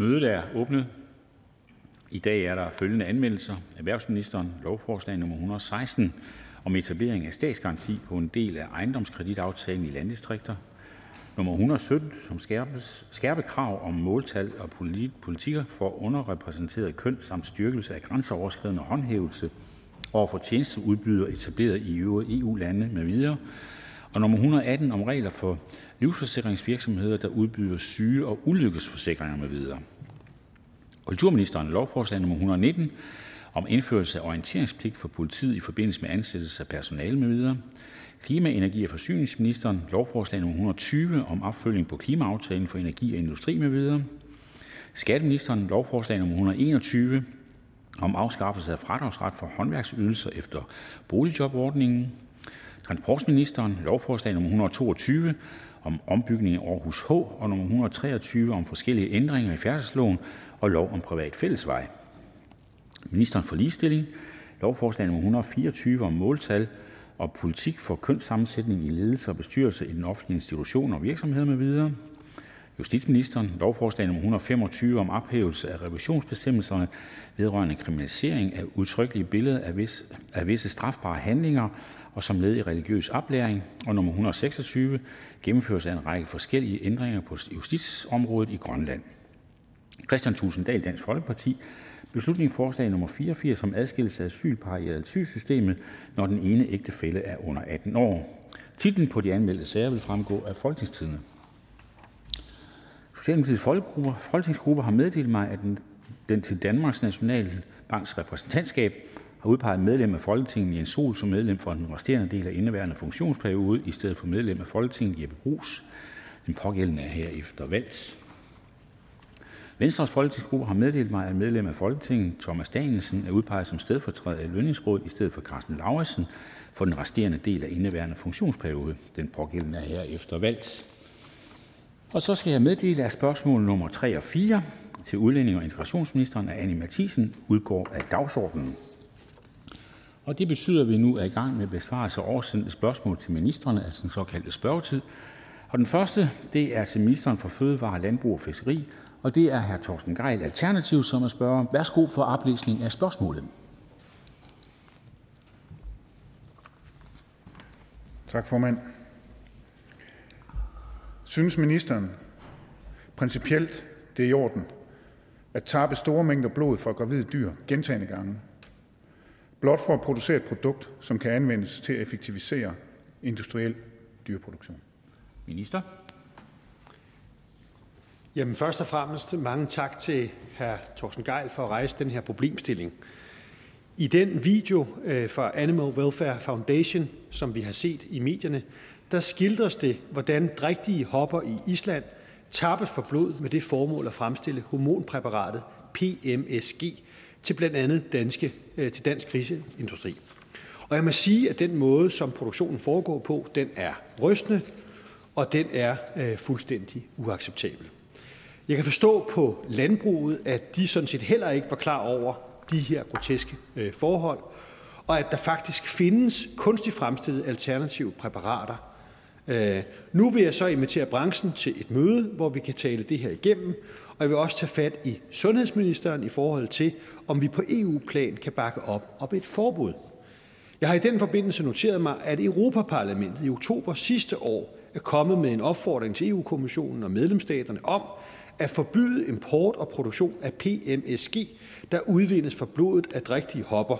Mødet er åbnet. I dag er der følgende anmeldelser: Erhvervsministeren lovforslag nummer 116 om etablering af statsgaranti på en del af ejendomskreditaftalen i landdistrikter, nummer 117 som skærpe krav om måltal og politikker for underrepræsenteret køn samt styrkelse af grænseoverskridende håndhævelse over for tjenesteudbydere etableret i øvrige EU-lande med videre, og nummer 118 om regler for livsforsikringsvirksomheder, der udbyder syge- og ulykkesforsikringer med videre. Kulturministeren lovforslag nummer 119 om indførelse af orienteringspligt for politiet i forbindelse med ansættelse af personale med videre. Klima-, energi- og forsyningsministeren lovforslag nummer 120 om opfølgning på klimaaftalen for energi og industri med videre. Skatteministeren lovforslag nummer 121 om afskaffelse af fradragsret for håndværksydelser efter boligjobordningen. Transportministeren lovforslag nummer 122 om ombygning af Aarhus H og nummer 123 om forskellige ændringer i færdselsloven og lov om privat fællesvej. Ministeren for ligestilling lovforslag nummer 124 om måltal og politik for kønssammensætning i ledelse og bestyrelse i den offentlige institution og virksomheder med videre. Justitsministeren lovforslag nummer 125 om ophævelse af revisionsbestemmelserne vedrørende kriminalisering af udtrykkelige billeder af visse, af visse strafbare handlinger og som led i religiøs oplæring, og nummer 126 gennemføres af en række forskellige ændringer på justitsområdet i Grønland. Christian Tusinddal Dansk Folkeparti beslutningsforslag nummer 84 om adskillelse af asylpar i asylsystemet, når den ene ægtefælle er under 18 år. Titlen på de anmeldte sager vil fremgå af folketingstidene. Socialdemokratiets folketingsgruppe har meddelt mig, at den, den til Danmarks Nationalbanks repræsentantskab har udpeget medlem af Folketinget Jens Sol som medlem for den resterende del af indeværende funktionsperiode i stedet for medlem af Folketinget Jeppe Bruus. Den pågældende er herefter valgt. Venstres folketingsgruppe har meddelt mig, at medlem af Folketinget Thomas Danielsen er udpeget som stedfortræder i Lønningsrådet i stedet for Carsten Lauritsen for den resterende del af indeværende funktionsperiode. Den pågældende er herefter valgt. Og så skal jeg meddele, at spørgsmål nummer 3 og 4 til udlænding og integrationsministeren af Annie Mathisen udgår af dagsordenen. Og det betyder, at vi nu er i gang med besvarelse af oversendte spørgsmål til ministerne, altså den såkaldte spørgetid. Og den første, det er til ministeren for Fødevare, Landbrug og Fiskeri, og det er hr. Torsten Gejl, Alternativ, som er spørger. Værsgo for oplæsning af spørgsmålet. Tak, formand. Synes ministeren principielt, det er i orden at tabe store mængder blod fra gravide dyr gentagende gange, blot for at producere et produkt, som kan anvendes til at effektivisere industriel dyreproduktion? Minister. Jamen først og fremmest mange tak til hr. Torsten Geil for at rejse den her problemstilling. I den video øh, fra Animal Welfare Foundation, som vi har set i medierne, der skildres det, hvordan drægtige hopper i Island tappes for blod med det formål at fremstille hormonpræparatet PMSG til blandt andet danske, øh, til dansk kriseindustri. Og jeg må sige, at den måde, som produktionen foregår på, den er rystende, og den er øh, fuldstændig uacceptabel. Jeg kan forstå på landbruget, at de sådan set heller ikke var klar over de her groteske øh, forhold, og at der faktisk findes kunstigt fremstillede alternative præparater. Øh, nu vil jeg så invitere branchen til et møde, hvor vi kan tale det her igennem, og jeg vil også tage fat i sundhedsministeren i forhold til, om vi på EU-plan kan bakke op om et forbud. Jeg har i den forbindelse noteret mig, at Europaparlamentet i oktober sidste år er kommet med en opfordring til EU-kommissionen og medlemsstaterne om, at forbyde import og produktion af PMSG, der udvindes fra blodet af drægtige hopper.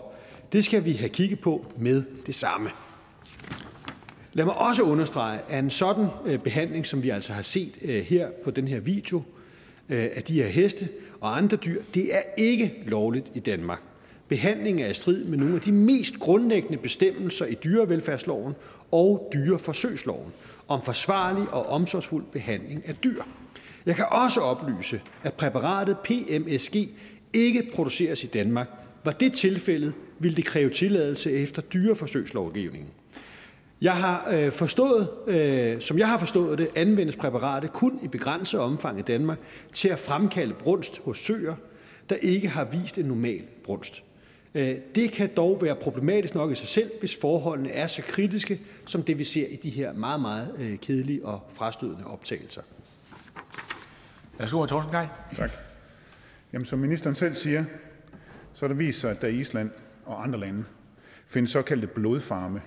Det skal vi have kigget på med det samme. Lad mig også understrege, at en sådan øh, behandling, som vi altså har set øh, her på den her video Øh, af de her heste og andre dyr, det er ikke lovligt i Danmark. Behandlingen er i strid med nogle af de mest grundlæggende bestemmelser i dyrevelfærdsloven og dyreforsøgsloven om forsvarlig og omsorgsfuld behandling af dyr. Jeg kan også oplyse, at præparatet PMSG ikke produceres i Danmark. Var det tilfældet, ville det kræve tilladelse efter dyreforsøgslovgivningen. Jeg har øh, forstået, øh, som jeg har forstået det, anvendes præparatet kun i begrænset omfang i Danmark til at fremkalde brunst hos søer, der ikke har vist en normal brunst. Øh, det kan dog være problematisk nok i sig selv, hvis forholdene er så kritiske, som det vi ser i de her meget, meget kedelige og frastødende optagelser. Værsgo, Torsten Gejl. Tak. Jamen, som ministeren selv siger, så er der vist sig, at der i Island og andre lande findes såkaldte blodfarme,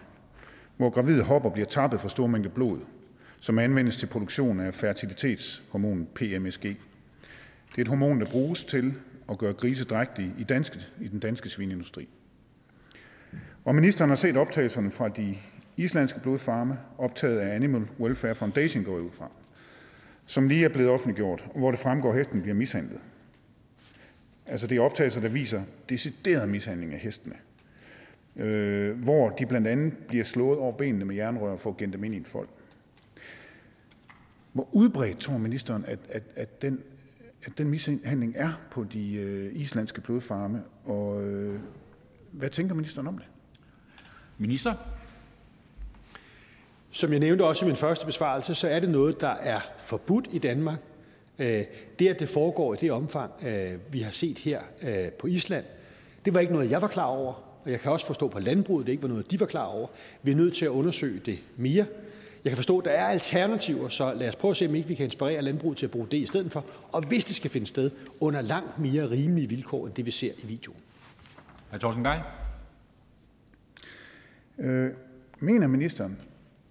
hvor gravide hopper bliver tappet for store mængder blod, som anvendes til produktion af fertilitetshormonet PMSG. Det er et hormon, der bruges til at gøre grise drægtige i, danske, i den danske svinindustri. Og ministeren har set optagelserne fra de islandske blodfarme, optaget af Animal Welfare Foundation går jeg ud fra, som lige er blevet offentliggjort, hvor det fremgår, at hesten bliver mishandlet. Altså det er optagelser, der viser decideret mishandling af hestene, hvor de blandt andet bliver slået over benene med jernrør for at genne dem ind i en fold. Hvor udbredt tror ministeren, at, at, at, den, at den mishandling er på de øh, islandske blodfarme, og øh, hvad tænker ministeren om det? Minister? Som jeg nævnte også i min første besvarelse, så er det noget, der er forbudt i Danmark. Øh, det, at det foregår i det omfang, øh, vi har set her øh, på Island, det var ikke noget, jeg var klar over, og jeg kan også forstå på landbruget, det ikke var noget, de var klar over. Vi er nødt til at undersøge det mere. Jeg kan forstå, at der er alternativer, så lad os prøve at se, om ikke vi kan inspirere landbruget til at bruge det i stedet for. Og hvis det skal finde sted under langt mere rimelige vilkår, end det vi ser i videoen. Hr. Thorsten Geil? Øh, mener ministeren,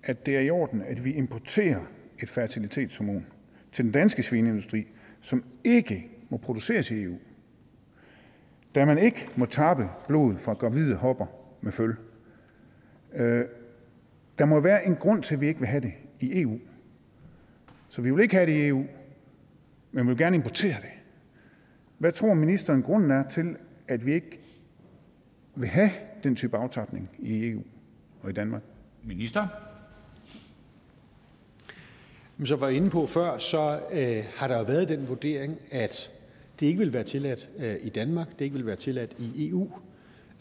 at det er i orden, at vi importerer et fertilitetshormon til den danske svineindustri, som ikke må produceres i EU, da man ikke må tappe blod fra gravide hopper med føl. Øh, der må være en grund til, at vi ikke vil have det i EU. Så vi vil ikke have det i EU, men vi vil gerne importere det. Hvad tror ministeren grunden er til, at vi ikke vil have den type aftapning i EU og i Danmark? Minister? Som jeg var inde på før, så øh, har der jo været den vurdering, at det ikke vil være tilladt øh, i Danmark, det ikke vil være tilladt i EU.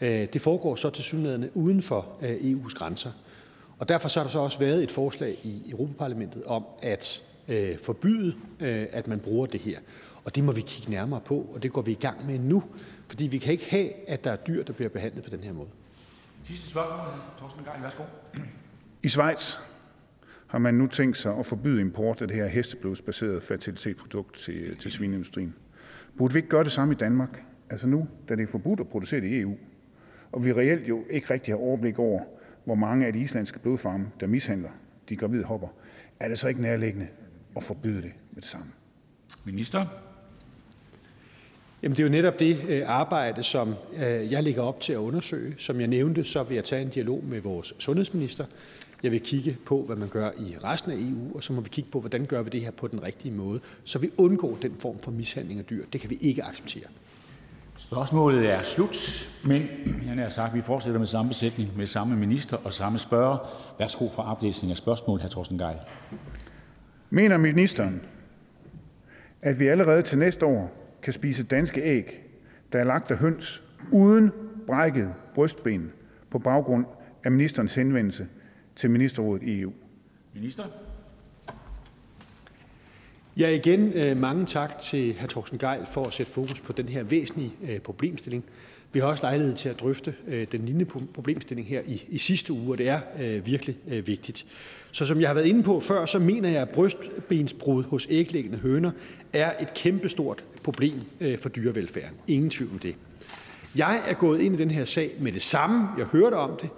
Øh, det foregår så til synligheden uden for øh, EU's grænser. Og derfor så har der så også været et forslag i Europaparlamentet om at forbyde, at man bruger det her. Og det må vi kigge nærmere på, og det går vi i gang med nu, fordi vi kan ikke have, at der er dyr, der bliver behandlet på den her måde. Sidste spørgsmål, Torsten Geil, værsgo. I Schweiz har man nu tænkt sig at forbyde import af det her hesteblodsbaserede fertilitetsprodukt til, til svineindustrien. Burde vi ikke gøre det samme i Danmark? Altså nu, da det er forbudt at producere det i EU, og vi reelt jo ikke rigtig har overblik over, hvor mange af de islandske blodfarme, der mishandler de gravide hopper, er det så ikke nærliggende at forbyde det med det samme? Minister? Jamen, det er jo netop det øh, arbejde, som øh, jeg ligger op til at undersøge. Som jeg nævnte, så vil jeg tage en dialog med vores sundhedsminister. Jeg vil kigge på, hvad man gør i resten af EU, og så må vi kigge på, hvordan gør vi det her på den rigtige måde, så vi undgår den form for mishandling af dyr. Det kan vi ikke acceptere. Spørgsmålet er slut, men jeg har sagt, at vi fortsætter med samme besætning, med samme minister og samme spørger. Værsgo for oplæsning af spørgsmål, hr. Thorsten Geil. Mener ministeren, at vi allerede til næste år kan spise danske æg, der er lagt af høns, uden brækket brystben, på baggrund af ministerens henvendelse til ministerrådet i EU? Minister? Ja, igen øh, mange tak til hr. Thorsten Geil for at sætte fokus på den her væsentlige øh, problemstilling. Vi har også lejlighed til at drøfte øh, den lignende problemstilling her i, i sidste uge, og det er virkelig vigtigt. Så som jeg har været inde på før, så mener jeg, at brystbensbrud hos æglæggende høner er et kæmpestort problem for dyrevelfærden. Ingen tvivl om det. Jeg er gået ind i den her sag med det samme. Jeg hørte om det,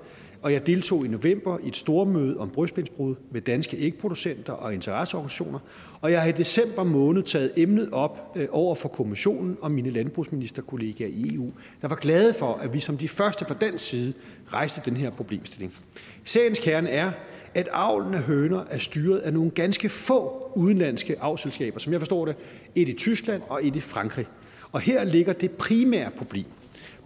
og jeg deltog i november i et stormøde om brystbensbrud med danske ægproducenter og interesseorganisationer, og jeg har i december måned taget emnet op øh, over for kommissionen og mine landbrugsministerkollegaer i EU, der var glade for, at vi som de første fra dansk side rejste den her problemstilling. Sagens kerne er, at avlen af høner er styret af nogle ganske få udenlandske avlselskaber, som jeg forstår det, et i Tyskland og et i Frankrig. Og her ligger det primære problem.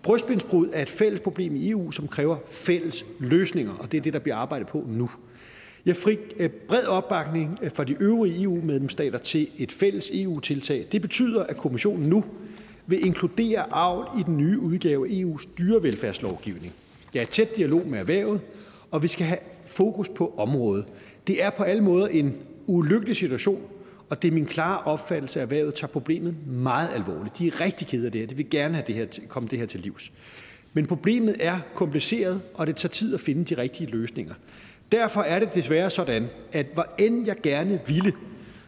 Brystbensbrud er et fælles problem i EU, som kræver fælles løsninger, og det er det, der bliver arbejdet på nu. Jeg fik øh, bred opbakning øh, fra de øvrige EU-medlemsstater til et fælles EU-tiltag. Det betyder, at kommissionen nu vil inkludere avl i den nye udgave af EU's dyrevelfærdslovgivning. Jeg er i tæt dialog med erhvervet, og vi skal have fokus på området. Det er på alle måder en ulykkelig situation, og det er min klare opfattelse, at erhvervet tager problemet meget alvorligt. De er rigtig kede af det her. De vil gerne have det her, komme det her til livs. Men problemet er kompliceret, og det tager tid at finde de rigtige løsninger. Derfor er det desværre sådan, at hvor end jeg gerne ville,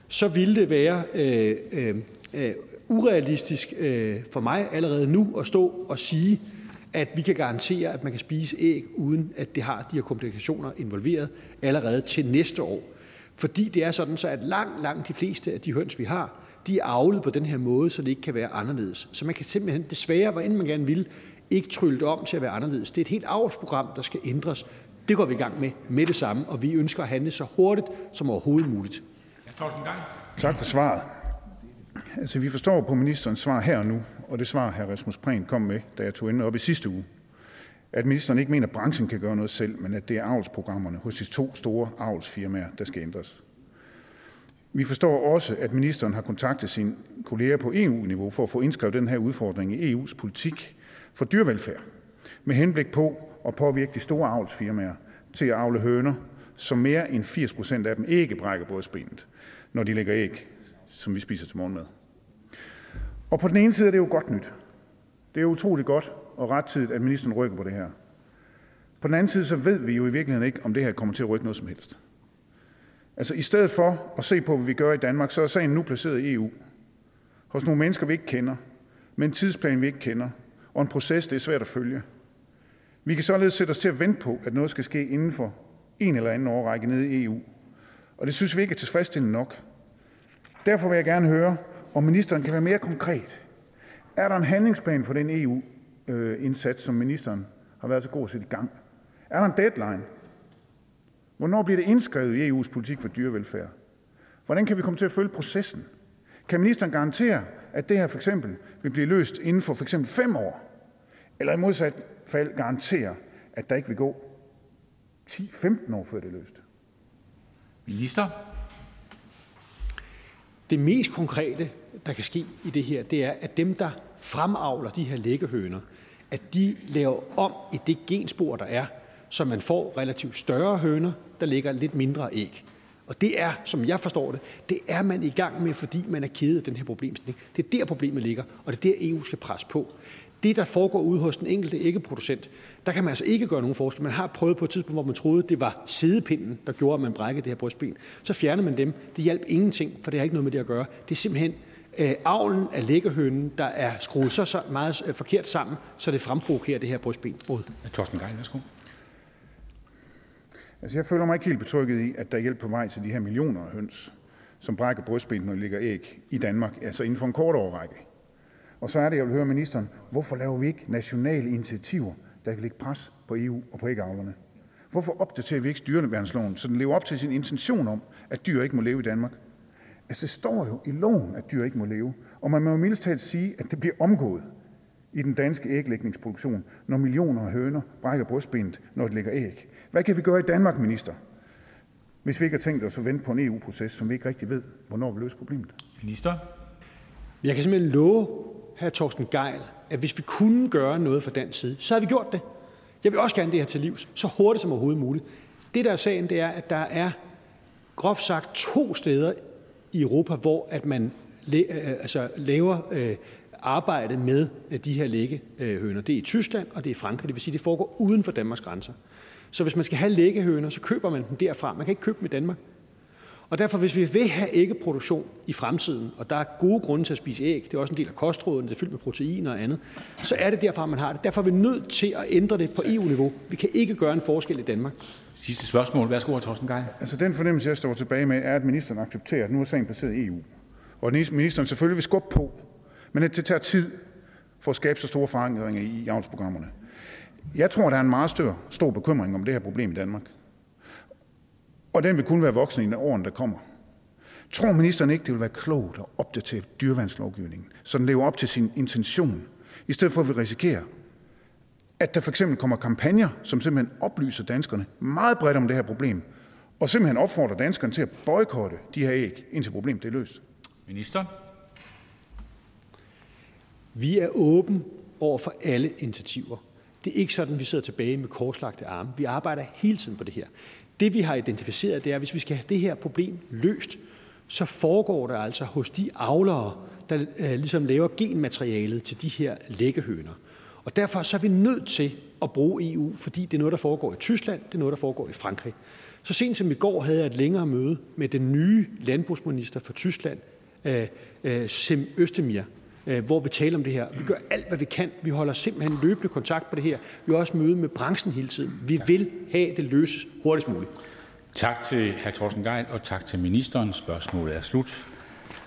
så ville det være øh, øh, øh urealistisk øh, for mig allerede nu at stå og sige, at vi kan garantere, at man kan spise æg, uden at det har de her komplikationer involveret allerede til næste år. Fordi det er sådan, så at langt, langt de fleste af de høns, vi har, de er avlet på den her måde, så det ikke kan være anderledes. Så man kan simpelthen desværre, hvor end man gerne vil, ikke trylle det om til at være anderledes. Det er et helt avlsprogram, der skal ændres. Det går vi i gang med med det samme, og vi ønsker at handle så hurtigt som overhovedet muligt. Tak for svaret. Altså, vi forstår på ministerens svar her og nu, og det svar, hr. Rasmus Prehn kom med, da jeg tog emnet op i sidste uge, at ministeren ikke mener, at branchen kan gøre noget selv, men at det er avlsprogrammerne hos de to store avlsfirmaer, der skal ændres. Vi forstår også, at ministeren har kontaktet sine kolleger på EU-niveau for at få indskrevet den her udfordring i EU's politik for dyrevelfærd, med henblik på at påvirke de store avlsfirmaer til at avle høner, som mere end 80 procent af dem ikke brækker brystbenet, når de lægger æg, som vi spiser til morgenmad. Og på den ene side er det jo godt nyt. Det er utroligt godt og rettidigt, at ministeren rykker på det her. På den anden side så ved vi jo i virkeligheden ikke, om det her kommer til at rykke noget som helst. Altså i stedet for at se på, hvad vi gør i Danmark, så er sagen nu placeret i EU. Hos nogle mennesker, vi ikke kender, med en tidsplan, vi ikke kender, og en proces, det er svært at følge. Vi kan således sætte os til at vente på, at noget skal ske inden for en eller anden årrække nede i EU. Og det synes vi ikke er tilfredsstillende nok. Derfor vil jeg gerne høre, om ministeren kan være mere konkret. Er der en handlingsplan for den EU, EU-indsats, som ministeren har været så god at sætte i gang? Er der en deadline? Hvornår bliver det indskrevet i EU's politik for dyrevelfærd? Hvordan kan vi komme til at følge processen? Kan ministeren garantere, at det her for eksempel vil blive løst inden for for eksempel fem år? Eller i modsat fald garantere, at der ikke vil gå 10-15 år, før det er løst? Minister? Det mest konkrete, der kan ske i det her, det er, at dem, der fremavler de her læggehøner, at de laver om i det genspor, der er, så man får relativt større høner, der lægger lidt mindre æg. Og det er, som jeg forstår det, det er man i gang med, fordi man er ked af den her problemstilling. Det er der, problemet ligger, og det er der, EU skal presse på. Det, der foregår ude hos den enkelte æggeproducent, der kan man altså ikke gøre nogen forskel. Man har prøvet på et tidspunkt, hvor man troede, det var sidepinden, der gjorde, at man brækkede det her brystben. Så fjerner man dem. Det hjalp ingenting, for det har ikke noget med det at gøre. Det er simpelthen avlen af læggehønen, der er skruet så, meget øh, forkert sammen, så det fremprovokerer det her brystbenbrud. Torsten Geil, værsgo. Altså, jeg føler mig ikke helt betrykket i, at der er hjælp på vej til de her millioner af høns, som brækker brystbenet, når de ligger æg i Danmark, altså inden for en kort årrække. Og så er det, jeg vil høre ministeren, hvorfor laver vi ikke nationale initiativer, der kan lægge pres på EU og på ægavlerne? Hvorfor opdaterer vi ikke dyreværnsloven, så den lever op til sin intention om, at dyr ikke må leve i Danmark? Altså, det står jo i loven, at dyr ikke må leve, og man må jo mildest talt sige, at det bliver omgået i den danske æglægningsproduktion, når millioner af høner brækker brystbenet, når de lægger æg. Hvad kan vi gøre i Danmark, minister, hvis vi ikke har tænkt os at vente på en EU-proces, som vi ikke rigtig ved, hvornår vi løser problemet? Minister? Jeg kan simpelthen love hr. Torsten Geil, at hvis vi kunne gøre noget fra dansk side, så havde vi gjort det. Jeg vil også gerne det her til livs, så hurtigt som overhovedet muligt. Det, der er sagen, det er, at der er groft sagt to steder i Europa, hvor at man øh, altså, laver øh, arbejde med øh, de her læggehøner. Det er i Tyskland, og det er i Frankrig. Det vil sige, det foregår uden for Danmarks grænser. Så hvis man skal have læggehøner, så køber man dem derfra. Man kan ikke købe dem i Danmark. Og derfor, hvis vi vil have æggeproduktion i fremtiden, og der er gode grunde til at spise æg, det er også en del af kostråden, det er fyldt med proteiner og andet, så er det derfra, man har det. Derfor er vi nødt til at ændre det på EU-niveau. Vi kan ikke gøre en forskel i Danmark. Sidste spørgsmål. Værsgo, Torsten Geil. Altså den fornemmelse, jeg står tilbage med, er, at ministeren accepterer, at nu er sagen placeret i EU. Og at ministeren selvfølgelig vil skubbe på, men at det tager tid for at skabe så store forandringer i avlsprogrammerne. Jeg tror, der er en meget stor, stor bekymring om det her problem i Danmark. Og den vil kun være voksen i årene, der kommer. Tror ministeren ikke, det vil være klogt at opdatere dyrvandslovgivningen, så den lever op til sin intention, i stedet for at vi risikerer, at der for eksempel kommer kampagner, som simpelthen oplyser danskerne meget bredt om det her problem, og simpelthen opfordrer danskerne til at boykotte de her æg, indtil problemet er løst? Minister? Vi er åben over for alle initiativer. Det er ikke sådan, vi sidder tilbage med korslagte arme. Vi arbejder hele tiden på det her. Det, vi har identificeret, det er, at hvis vi skal have det her problem løst, så foregår det altså hos de avlere, der øh, ligesom laver genmaterialet til de her læggehøner. Og derfor så er vi nødt til at bruge EU, fordi det er noget, der foregår i Tyskland, det er noget, der foregår i Frankrig. Så sent som i går havde jeg et længere møde med den nye landbrugsminister for Tyskland, øh, øh, Sim Østemir, hvor vi taler om det her. Vi gør alt, hvad vi kan. Vi holder simpelthen løbende kontakt på det her. Vi har også møde med branchen hele tiden. Vi vil have, det løses hurtigst muligt. Tak til hr. Torsten Geil, og tak til ministeren. Spørgsmålet er slut.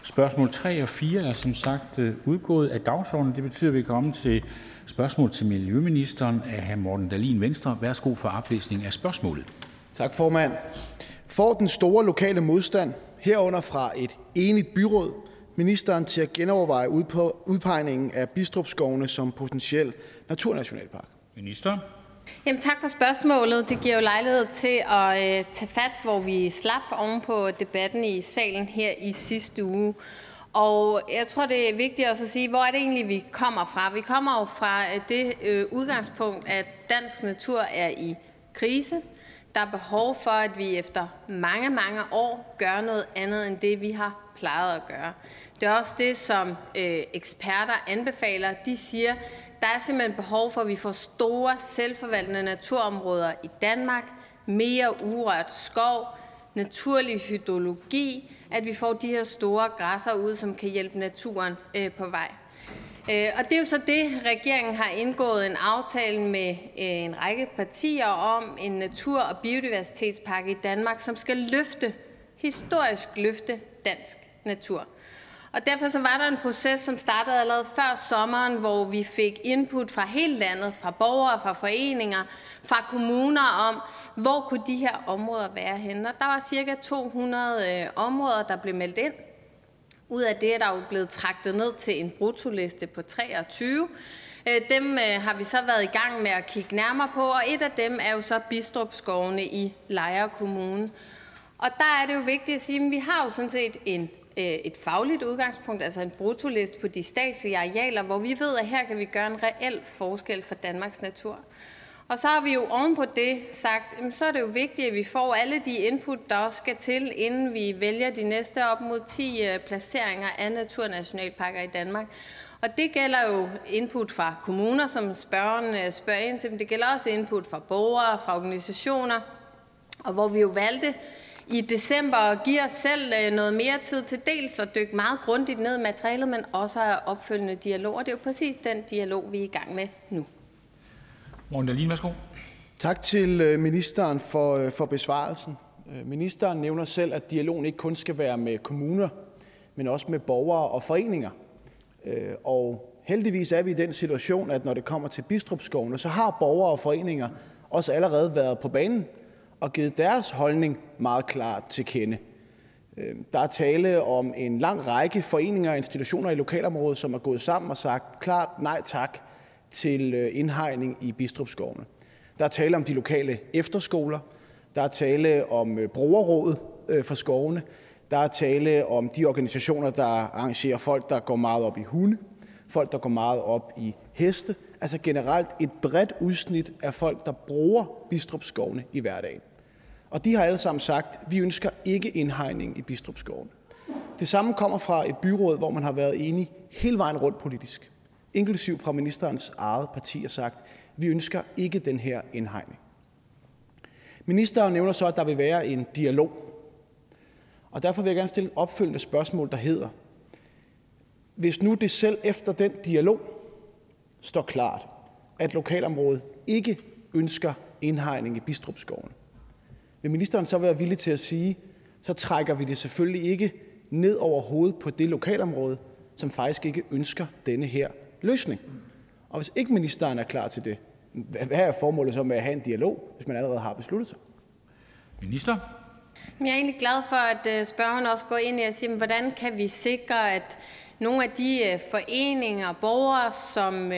Spørgsmål 3 og 4 er som sagt øh, udgået af dagsordenen. Det betyder, at vi kommer til spørgsmål til Miljøministeren af hr. Morten Dalin Venstre. Værsgo for oplæsning af spørgsmålet. Tak, formand. Får den store lokale modstand, herunder fra et enigt byråd, ministeren til at genoverveje udpegningen af Bistrupskovene som potentiel naturnationalpark? Minister. Jamen, tak for spørgsmålet. Det giver jo lejlighed til at øh, tage fat, hvor vi slap oven på debatten i salen her i sidste uge. Og jeg tror, det er vigtigt også at sige, hvor er det egentlig, vi kommer fra? Vi kommer jo fra øh, det øh, udgangspunkt, at dansk natur er i krise. Der er behov for, at vi efter mange, mange år gør noget andet end det, vi har plejede at gøre. Det er også det, som øh, eksperter anbefaler. De siger, der er simpelthen behov for, at vi får store selvforvaltende naturområder i Danmark, mere urørt skov, naturlig hydrologi, at vi får de her store græsser ud, som kan hjælpe naturen øh, på vej. Øh, og det er jo så det, regeringen har indgået en aftale med øh, en række partier om en natur- og biodiversitetspakke i Danmark, som skal løfte, historisk løfte dansk natur. Og derfor så var der en proces, som startede allerede før sommeren, hvor vi fik input fra hele landet, fra borgere, fra foreninger, fra kommuner om, hvor kunne de her områder være henne. Og der var cirka 200 øh, områder, der blev meldt ind. Ud af det er der jo blevet traktet ned til en brutoliste på 23. Øh, dem øh, har vi så været i gang med at kigge nærmere på, og et af dem er jo så Bistrupskovene i Lejre Kommune. Og der er det jo vigtigt at sige, at vi har jo sådan set en Øh, et fagligt udgangspunkt, altså en brutoliste på de statslige arealer, hvor vi ved, at her kan vi gøre en reel forskel for Danmarks natur. Og så har vi jo oven på det sagt, at så er det jo vigtigt, at vi får alle de input, der også skal til, inden vi vælger de næste op mod 10 øh, placeringer af naturnationalparker i Danmark. Og det gælder jo input fra kommuner, som spørgeren øh, spørger ind til, men det gælder også input fra borgere, fra organisationer, og hvor vi jo valgte i december og give os selv øh, noget mere tid til dels at dykke meget grundigt ned i materialet, men også at opfølgende dialog. Og det er jo præcis den dialog, vi er i gang med nu. Morten Dahlin, værsgo. Tak til øh, ministeren for, øh, for besvarelsen. Ministeren nævner selv, at dialogen ikke kun skal være med kommuner, men også med borgere og foreninger. Og heldigvis er vi i den situation, at når det kommer til Bistrupskovene, så har borgere og foreninger også allerede været på banen og givet deres holdning meget klart til kende. Øh, der er tale om en lang række foreninger og institutioner i lokalområdet, som er gået sammen og sagt klart nej tak til øh, indhegning i Bistrupskovene. Der er tale om de lokale efterskoler. Der er tale om øh, brugerrådet for skovene. Der er tale om de organisationer, der arrangerer folk, der går meget op i hunde, folk, der går meget op i heste, altså generelt et bredt udsnit af folk, der bruger Bistrupskovene i hverdagen. Og de har alle sammen sagt, vi ønsker ikke indhegning i Bistrupskoven. Det samme kommer fra et byråd, hvor man har været enige hele vejen rundt politisk, inklusiv fra ministerens eget parti, har sagt, vi ønsker ikke den her indhegning. Ministeren nævner så, at der vil være en dialog. Og derfor vil jeg gerne stille et opfølgende spørgsmål, der hedder, hvis nu det selv efter den dialog står klart, at lokalområdet ikke ønsker indhegning i Bistrupskoven, vil ministeren så være villig til at sige, så trækker vi det selvfølgelig ikke ned over hovedet på det lokalområde, som faktisk ikke ønsker denne her løsning? Og hvis ikke ministeren er klar til det, hvad er formålet så med at have en dialog, hvis man allerede har besluttet sig? Minister? Jeg er egentlig glad for, at øh, spørgeren også går ind i at sige, hvordan kan vi sikre, at nogle af de øh, foreninger og borgere, som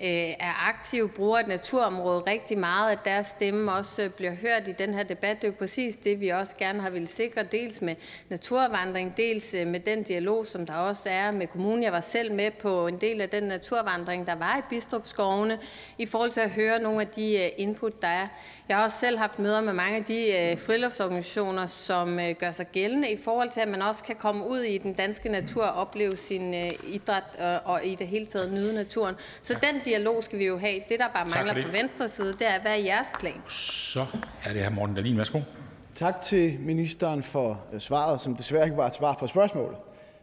øh, er aktive, bruger et naturområde rigtig meget, at deres stemme også øh, bliver hørt i den her debat. Det er jo præcis det, vi også gerne har ville sikre, dels med naturvandring, dels øh, med den dialog, som der også er med kommunen. Jeg var selv med på en del af den naturvandring, der var i Bistrup skovene, i forhold til at høre nogle af de øh, input, der er. Jeg har også selv haft møder med mange af de friluftsorganisationer, som gør sig gældende i forhold til, at man også kan komme ud i den danske natur og opleve sin idræt og i det hele taget nyde naturen. Så den dialog skal vi jo have. Det, der bare mangler fra venstre side, det er, hvad er jeres plan? Så er det her Morten Dahlin. Værsgo. Tak til ministeren for øh, svaret, som desværre ikke var et svar på spørgsmålet.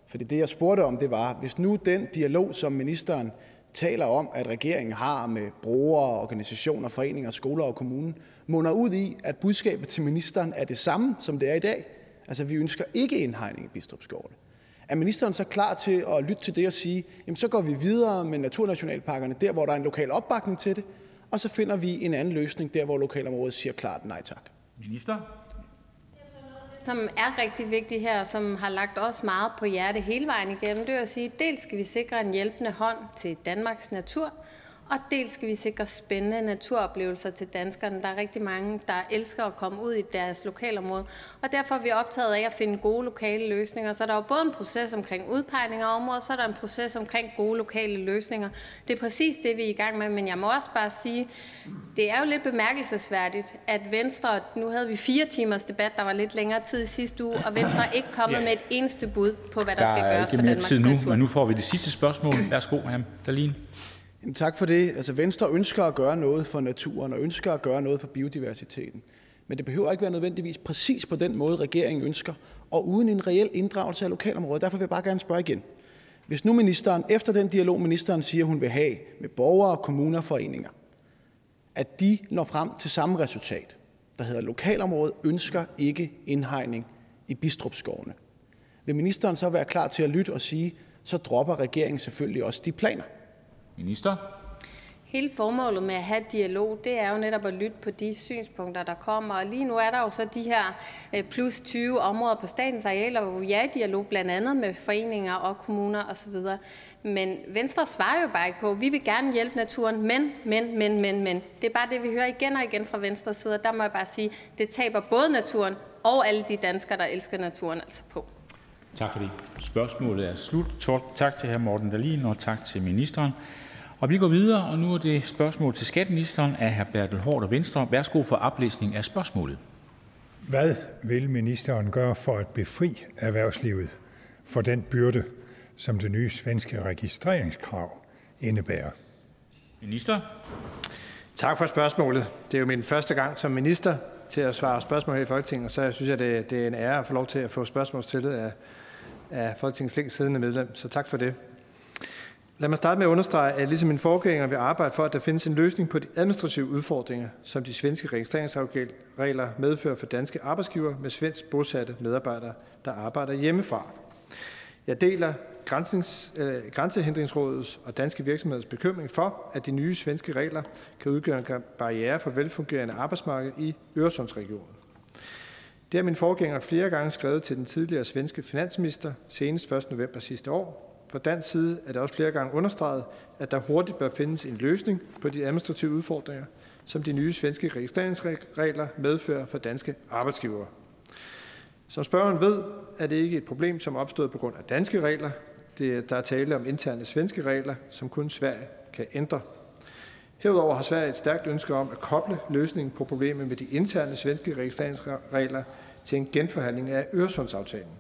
For det, jeg spurgte om, det var, hvis nu den dialog, som ministeren taler om, at regeringen har med brugere, organisationer, foreninger, skoler og kommunen, munder ud i, at budskabet til ministeren er det samme, som det er i dag. Altså, vi ønsker ikke indhegning i Bistrup Skovene. Er ministeren så klar til at lytte til det og sige, jamen så går vi videre med naturnationalparkerne der, hvor der er en lokal opbakning til det, og så finder vi en anden løsning der, hvor lokalområdet siger klart nej tak? Minister? som er rigtig vigtigt her, og som har lagt os meget på hjerte hele vejen igennem, det er at sige, dels skal vi sikre en hjælpende hånd til Danmarks natur, og dels skal vi sikre spændende naturoplevelser til danskerne. Der er rigtig mange, der elsker at komme ud i deres lokalområde, og derfor er vi optaget af at finde gode lokale løsninger. Så der er jo både en proces omkring udpegning af området, så er der en proces omkring gode lokale løsninger. Det er præcis det, vi er i gang med, men jeg må også bare sige, det er jo lidt bemærkelsesværdigt, at Venstre, nu havde vi fire timers debat, der var lidt længere tid i sidste uge, og Venstre er ikke kommet med et eneste bud på, hvad der, der skal gøres for Danmarks tid nu, natur. Men nu får vi det sidste spørgsmål. Værsgo, Ham Dalin. Tak for det. Altså, Venstre ønsker at gøre noget for naturen og ønsker at gøre noget for biodiversiteten. Men det behøver ikke være nødvendigvis præcis på den måde, regeringen ønsker, og uden en reel inddragelse af lokalområdet. Derfor vil jeg bare gerne spørge igen. Hvis nu ministeren, efter den dialog, ministeren siger, hun vil have med borgere, kommuner og foreninger, at de når frem til samme resultat, der hedder lokalområdet ønsker ikke indhegning i Bistrupskovene. Vil ministeren så være klar til at lytte og sige, så dropper regeringen selvfølgelig også de planer? Minister? Hele formålet med at have dialog, det er jo netop at lytte på de synspunkter, der kommer. Og lige nu er der jo så de her øh, plus 20 områder på statens arealer, hvor vi er i dialog blandt andet med foreninger og kommuner osv. Men Venstre svarer jo bare ikke på, vi vil gerne hjælpe naturen, men, men, men, men, men. Det er bare det, vi hører igen og igen fra Venstre side. Der må jeg bare sige, det taber både naturen og alle de danskere, der elsker naturen altså på. Tak for det. Spørgsmålet er slut. Tak til hr. Morten Dalin og tak til ministeren. Og vi går videre, og nu er det spørgsmål til skatteministeren af hr. Bertel Hård og Venstre. Værsgo for oplæsning af spørgsmålet. Hvad vil ministeren gøre for at befri erhvervslivet for den byrde, som det nye svenske registreringskrav indebærer? Minister? Tak for spørgsmålet. Det er jo min første gang som minister til at svare spørgsmål her i Folketinget, så jeg synes, at det, det er en ære at få lov til at få spørgsmål stillet af, af Folketingets længst siddende medlem. Så tak for det. Lad mig starte med at understrege, at ligesom min forgænger vil arbejde for, at der findes en løsning på de administrative udfordringer, som de svenske registreringsregler medfører for danske arbejdsgiver med svensk bosatte medarbejdere, der arbejder hjemmefra. Jeg deler øh, Grænsehindringsrådets og danske virksomheders bekymring for, at de nye svenske regler kan udgøre en barriere for velfungerende arbejdsmarked i Øresundsregionen. Det har min forgænger flere gange skrevet til den tidligere svenske finansminister, senest 1. november sidste år, fra dansk side er det også flere gange understreget, at der hurtigt bør findes en løsning på de administrative udfordringer, som de nye svenske registreringsregler medfører for danske arbejdsgivere. Som spørgeren ved, er det ikke et problem, som er opstået på grund af danske regler. Det, der er tale om interne svenske regler, som kun Sverige kan ændre. Herudover har Sverige et stærkt ønske om at koble løsningen på problemet med de interne svenske registreringsregler til en genforhandling af Øresundsaftalen.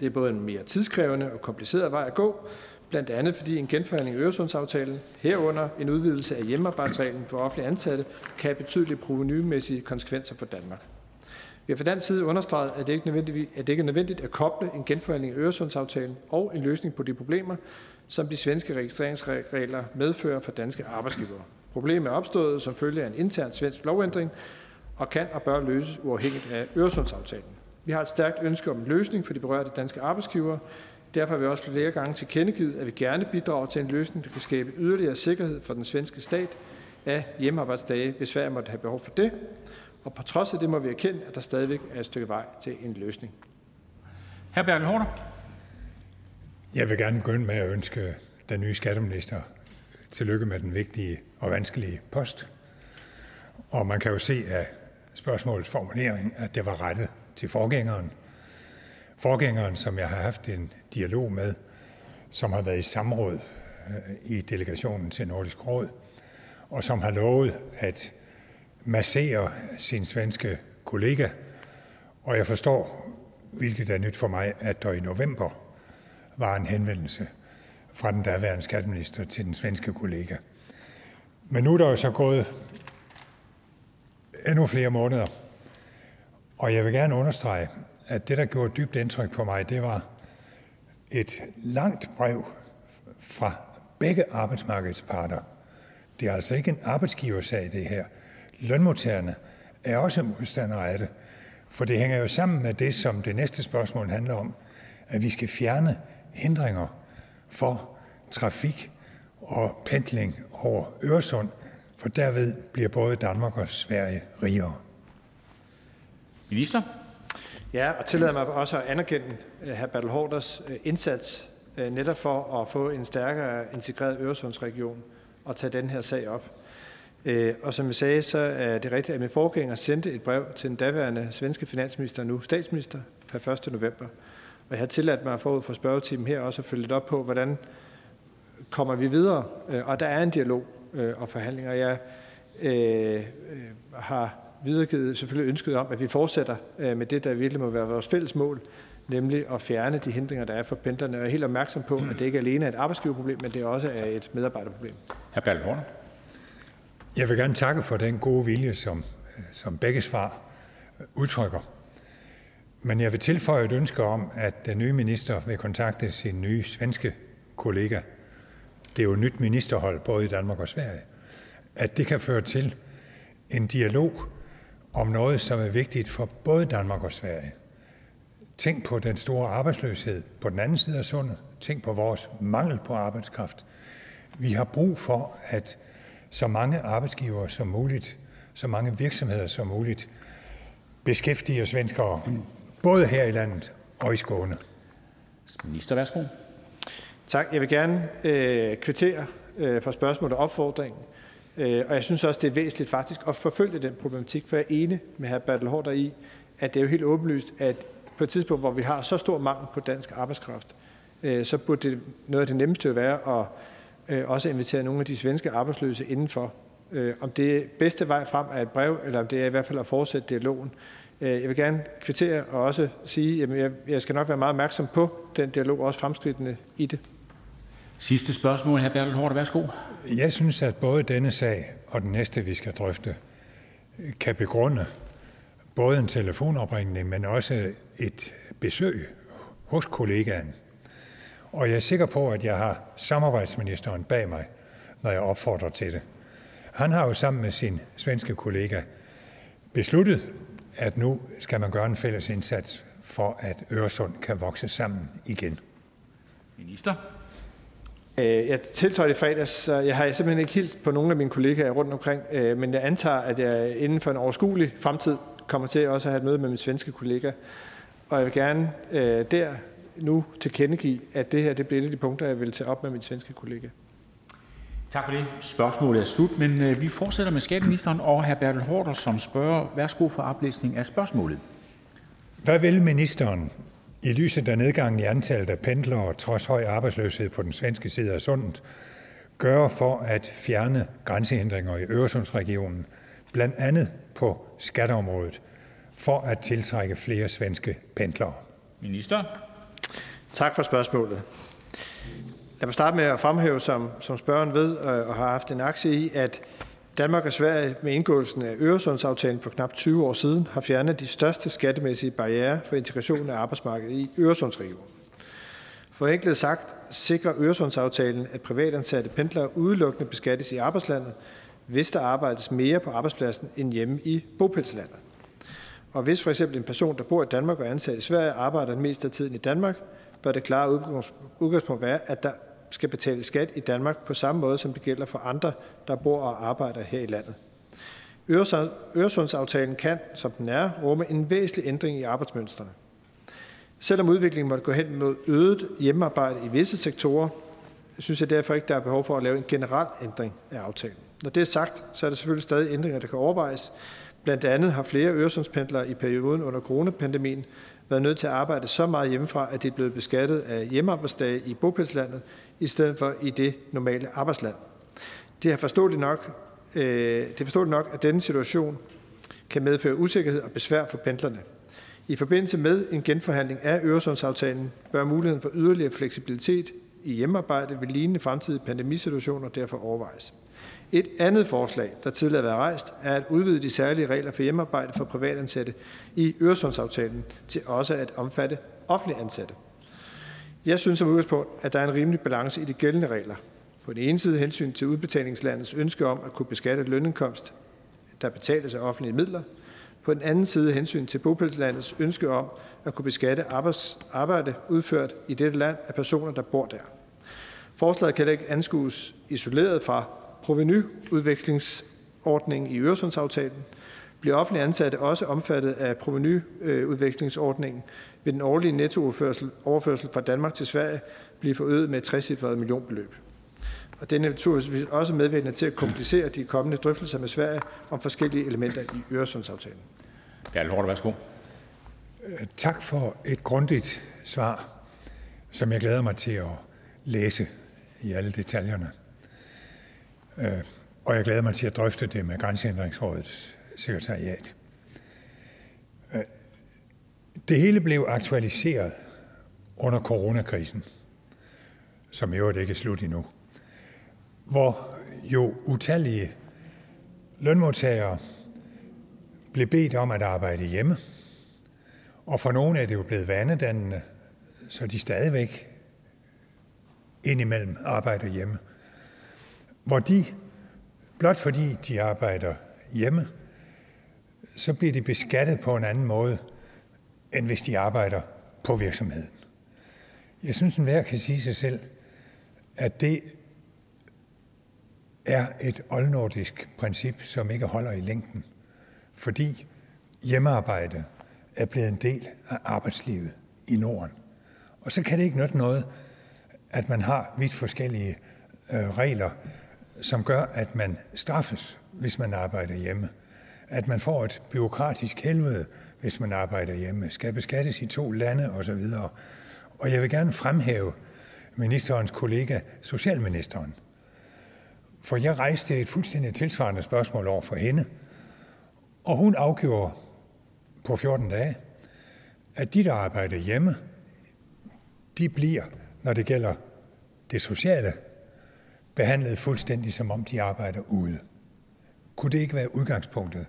Det er både en mere tidskrævende og kompliceret vej at gå, blandt andet fordi en genforhandling af Øresundsaftalen, herunder en udvidelse af hjemmearbejdsreglen for offentlige ansatte, kan have betydelige provenymæssige konsekvenser for Danmark. Vi har fra den side understreget, at det, ikke at det ikke er nødvendigt at koble en genforhandling af Øresundsaftalen og en løsning på de problemer, som de svenske registreringsregler medfører for danske arbejdsgivere. Problemet er opstået som følge af en intern svensk lovændring og kan og bør løses uafhængigt af Øresundsaftalen. Vi har et stærkt ønske om en løsning for de berørte danske arbejdsgivere. Derfor har vi også flere gange tilkendegivet, at vi gerne bidrager til en løsning, der kan skabe yderligere sikkerhed for den svenske stat af hjemmearbejdsdage, hvis Sverige måtte have behov for det. Og på trods af det må vi erkende, at der stadigvæk er et stykke vej til en løsning. Hr. Bertel Hårder. Jeg vil gerne begynde med at ønske den nye skatteminister tillykke med den vigtige og vanskelige post. Og man kan jo se af spørgsmålets formulering, at det var rettet til forgængeren. Forgængeren, som jeg har haft en dialog med, som har været i samråd øh, i delegationen til Nordisk Råd, og som har lovet at massere sin svenske kollega. Og jeg forstår, hvilket er nyt for mig, at der i november var en henvendelse fra den daværende skatteminister til den svenske kollega. Men nu er der jo så gået endnu flere måneder, og jeg vil gerne understrege, at det, der gjorde dybt indtryk på mig, det var et langt brev fra begge arbejdsmarkedets parter. Det er altså ikke en arbejdsgiversag, det her. Lønmodtagerne er også modstandere af det, for det hænger jo sammen med det, som det næste spørgsmål handler om, at vi skal fjerne hindringer for trafik og pendling over Øresund, for derved bliver både Danmark og Sverige rigere. Minister? Ja, og tillader mig også at anerkende øh, hr. Bertel Hårders øh, indsats øh, netop for at få en stærkere integreret Øresundsregion og tage den her sag op. Og som jeg sagde, så er det rigtigt, at min forgænger sendte et brev til den daværende svenske finansminister, nu statsminister, per 1. november. Og jeg har tilladt mig forud for spørgetimen her også at følge lidt op på, hvordan kommer vi videre. Og der er en dialog og forhandlinger. Jeg øh, har videregivet selvfølgelig ønsket om, at vi fortsætter øh, med det, der virkelig må være vores fælles mål, nemlig at fjerne de hindringer, der er for pendlerne. Jeg er helt opmærksom på, at det ikke alene er et arbejdsgiverproblem, men det også er et medarbejderproblem. Hr. Bertel Horner. Jeg vil gerne takke for den gode vilje, som, som begge svar udtrykker. Men jeg vil tilføje et ønske om, at den nye minister vil kontakte sin nye svenske kollega. Det er jo et nyt ministerhold, både i Danmark og Sverige. At det kan føre til en dialog om noget, som er vigtigt for både Danmark og Sverige. Tænk på den store arbejdsløshed på den anden side af sundet. Tænk på vores mangel på arbejdskraft. Vi har brug for, at så mange arbejdsgivere som muligt, så mange virksomheder som muligt, beskæftiger svenskere, både her i landet og i Skåne. Minister, værsgo. Tak. Jeg vil gerne øh, kvittere øh, for spørgsmålet og opfordringen. Øh, og jeg synes også, det er væsentligt faktisk at forfølge den problematik, for jeg er enig med hr. Bertel Hårder i, at det er jo helt åbenlyst, at på et tidspunkt, hvor vi har så stor mangel på dansk arbejdskraft, øh, så burde det noget af det nemmeste være at øh, også invitere nogle af de svenske arbejdsløse indenfor. Om det bedste vej frem er et brev, eller om det er i hvert fald at fortsætte dialogen. Jeg vil gerne kvittere og også sige, at jeg skal nok være meget opmærksom på den dialog og også fremskridtene i det. Sidste spørgsmål, hr. Bertel Hårder. Værsgo. Jeg synes, at både denne sag og den næste, vi skal drøfte, kan begrunde både en telefonopringning, men også et besøg hos kollegaen. Og jeg er sikker på, at jeg har samarbejdsministeren bag mig, når jeg opfordrer til det. Han har jo sammen med sin svenske kollega besluttet, at nu skal man gøre en fælles indsats for, at Øresund kan vokse sammen igen. Minister? Øh, jeg tiltrådte i fredags, så jeg har simpelthen ikke hilst på nogle af mine kollegaer rundt omkring, øh, men jeg antager, at jeg inden for en overskuelig fremtid kommer til også at have et møde med min svenske kollega. Og jeg vil gerne øh, der nu tilkendegive, at det her det bliver et af de punkter, jeg vil tage op med min svenske kollega. Tak for det. Spørgsmålet er slut, men vi fortsætter med skatteministeren og hr. Bertel Hårder som spørger. Værsgo for oplæsning af spørgsmålet. Hvad vil ministeren i lyset af nedgangen i antallet af pendlere trods høj arbejdsløshed på den svenske side af sundet gøre for at fjerne grænsehindringer i Øresundsregionen, blandt andet på skatteområdet, for at tiltrække flere svenske pendlere? Minister. Tak for spørgsmålet. Lad mig starte med at fremhæve, som, som spørgeren ved øh, og har haft en aktie i, at Danmark og Sverige med indgåelsen af Øresundsaftalen for knap 20 år siden har fjernet de største skattemæssige barrierer for integration af arbejdsmarkedet i Øresundsregionen. Forenklet sagt sikrer Øresundsaftalen, at privatansatte pendlere udelukkende beskattes i arbejdslandet, hvis der arbejdes mere på arbejdspladsen end hjemme i bopælslandet. Og hvis for eksempel en person, der bor i Danmark og er ansat i Sverige, arbejder den meste af tiden i Danmark, bør det klare udgangspunkt være, at der skal betale skat i Danmark på samme måde, som det gælder for andre, der bor og arbejder her i landet. Øresundsaftalen kan, som den er, rumme en væsentlig ændring i arbejdsmønstrene. Selvom udviklingen måtte gå hen mod øget hjemmearbejde i visse sektorer, synes jeg derfor ikke, der er behov for at lave en generel ændring af aftalen. Når det er sagt, så er der selvfølgelig stadig ændringer, der kan overvejes. Blandt andet har flere Øresundspendlere i perioden under coronapandemien været nødt til at arbejde så meget hjemmefra, at de er blevet beskattet af hjemmearbejdsdage i bopælslandet, i stedet for i det normale arbejdsland. Det er forståeligt nok, øh, det er forståeligt nok at denne situation kan medføre usikkerhed og besvær for pendlerne. I forbindelse med en genforhandling af Øresundsaftalen bør muligheden for yderligere fleksibilitet i hjemmearbejde ved lignende fremtidige pandemisituationer derfor overvejes. Et andet forslag, der tidligere har været rejst, er at udvide de særlige regler for hjemmearbejde for privatansatte i Øresundsaftalen til også at omfatte offentlige ansatte. Jeg synes som udgangspunkt, at der er en rimelig balance i de gældende regler. På den ene side hensyn til udbetalingslandets ønske om at kunne beskatte lønindkomst, der betales af offentlige midler. På den anden side hensyn til bopælslandets ønske om at kunne beskatte arbejds, arbejde udført i dette land af personer, der bor der. Forslaget kan ikke anskues isoleret fra provenyudvekslingsordningen i Øresundsaftalen. Bliver offentlige ansatte også omfattet af provenyudvekslingsordningen, vil den årlige nettooverførsel overførsel fra Danmark til Sverige blive forøget med et 60 millionbeløb. Og det er naturligvis også medvirkende til at komplicere de kommende drøftelser med Sverige om forskellige elementer i Øresundsaftalen. Bertel Haarder, værsgo. Tak for et grundigt svar, som jeg glæder mig til at læse i alle detaljerne. Øh, og jeg glæder mig til at drøfte det med Grænsehindringsrådets sekretariat. Øh, det hele blev aktualiseret under coronakrisen, som i øvrigt ikke er slut endnu, hvor jo utallige lønmodtagere blev bedt om at arbejde hjemme, og for nogle er det jo blevet vanedannende, så de stadigvæk indimellem arbejder hjemme. Hvor de, blot fordi de arbejder hjemme, så bliver de beskattet på en anden måde, end hvis de arbejder på virksomheden. Jeg synes, en kan sige sig selv, at det er et oldnordisk princip, som ikke holder i længden, fordi hjemmearbejde er blevet en del af arbejdslivet i Norden. Og så kan det ikke nytte noget, at man har vidt forskellige øh, regler, som gør, at man straffes, hvis man arbejder hjemme. At man får et byråkratisk helvede, hvis man arbejder hjemme, skal beskattes i to lande osv. Og jeg vil gerne fremhæve ministerens kollega, socialministeren. For jeg rejste et fuldstændig tilsvarende spørgsmål over for hende, og hun afgjorde på 14 dage, at de, der arbejder hjemme, de bliver, når det gælder det sociale, behandlet fuldstændig som om de arbejder ude. Kunne det ikke være udgangspunktet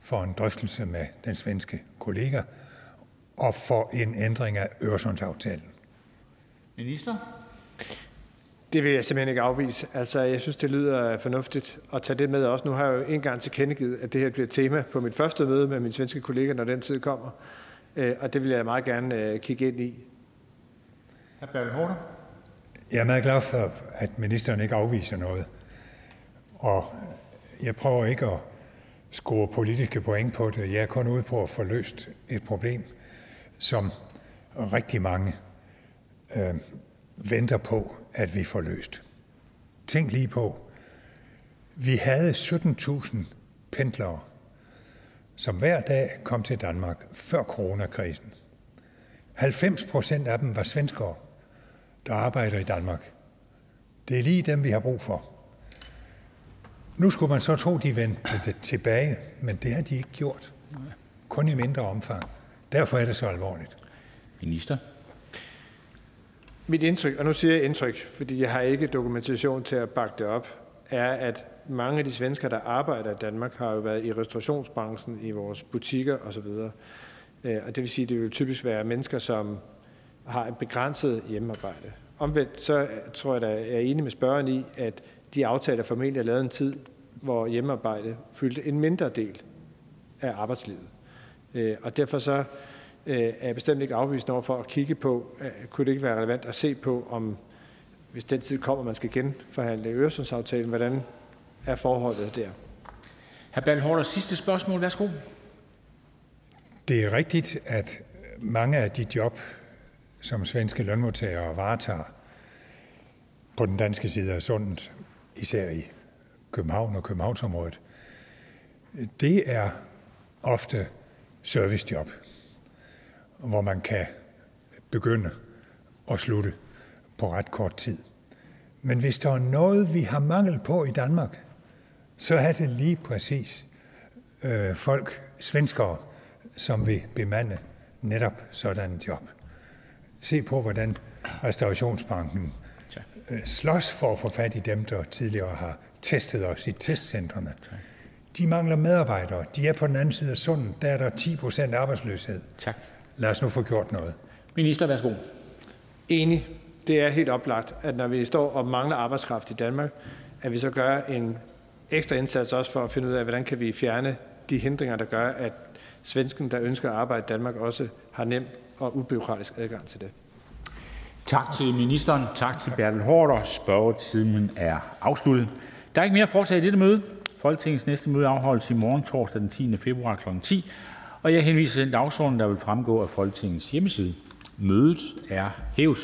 for en drøftelse med den svenske kollega og for en ændring af Øresundsaftalen? Minister? Det vil jeg simpelthen ikke afvise. Altså, jeg synes, det lyder fornuftigt at tage det med også. Nu har jeg jo en gang tilkendegivet, at det her bliver tema på mit første møde med min svenske kollega, når den tid kommer. Øh, og det vil jeg meget gerne øh, kigge ind i. Hr. Bertel? Jeg er meget glad for, at ministeren ikke afviser noget. Og jeg prøver ikke at score politiske point på det. Jeg er kun ude på at få løst et problem, som rigtig mange øh, venter på, at vi får løst. Tænk lige på, vi havde 17.000 pendlere, som hver dag kom til Danmark før coronakrisen. 90 procent af dem var svenskere, der arbejder i Danmark. Det er lige dem, vi har brug for. Nu skulle man så tro, de vendte tilbage, men det har de ikke gjort. Kun i mindre omfang. Derfor er det så alvorligt. Minister? Mit indtryk, og nu siger jeg indtryk, fordi jeg har ikke dokumentation til at bakke det op, er, at mange af de svensker, der arbejder i Danmark, har jo været i restaurationsbranchen, i vores butikker osv. Øh, og det vil sige, at det vil typisk være mennesker, som har et begrænset hjemmearbejde. Omvendt så tror jeg, at jeg er enig med spørgeren i, at de aftaler formentlig er lavet en tid, hvor hjemmearbejde fyldte en mindre del af arbejdslivet. Øh, og derfor så øh, er jeg bestemt ikke afvist over for at kigge på, kunne det ikke være relevant at se på, om hvis den tid kommer, man skal genforhandle Øresundsaftalen, hvordan er forholdet der? Hr. Bertel sidste spørgsmål. Værsgo. Det er rigtigt, at mange af de job, som svenske lønmodtagere varetager på den danske side af sundet, især i København og Københavnsområdet, det er ofte servicejob, hvor man kan begynde og slutte på ret kort tid. Men hvis der er noget, vi har mangel på i Danmark, så er det lige præcis øh, folk, svenskere, som vil bemande netop sådan et job. Se på, hvordan restaurationsbanken øh, slås for at få fat i dem, der tidligere har testet os i testcentrene. De mangler medarbejdere. De er på den anden side af sundet. Der er der 10 procent arbejdsløshed. Tak. Lad os nu få gjort noget. Minister, værsgo. Enig. Det er helt oplagt, at når vi står og mangler arbejdskraft i Danmark, at vi så gør en ekstra indsats også for at finde ud af, hvordan kan vi fjerne de hindringer, der gør, at svensken, der ønsker at arbejde i Danmark, også har nem og ubureaukratisk adgang til det. Tak til ministeren. Tak til Bertel Hårder. Spørgetimen er afsluttet. Der er ikke mere at foretage i dette møde. Folketingets næste møde afholdes i morgen, torsdag den 10. februar kl. 10. Og jeg henviser til den dagsorden, der vil fremgå af Folketingets hjemmeside. Mødet er hævet.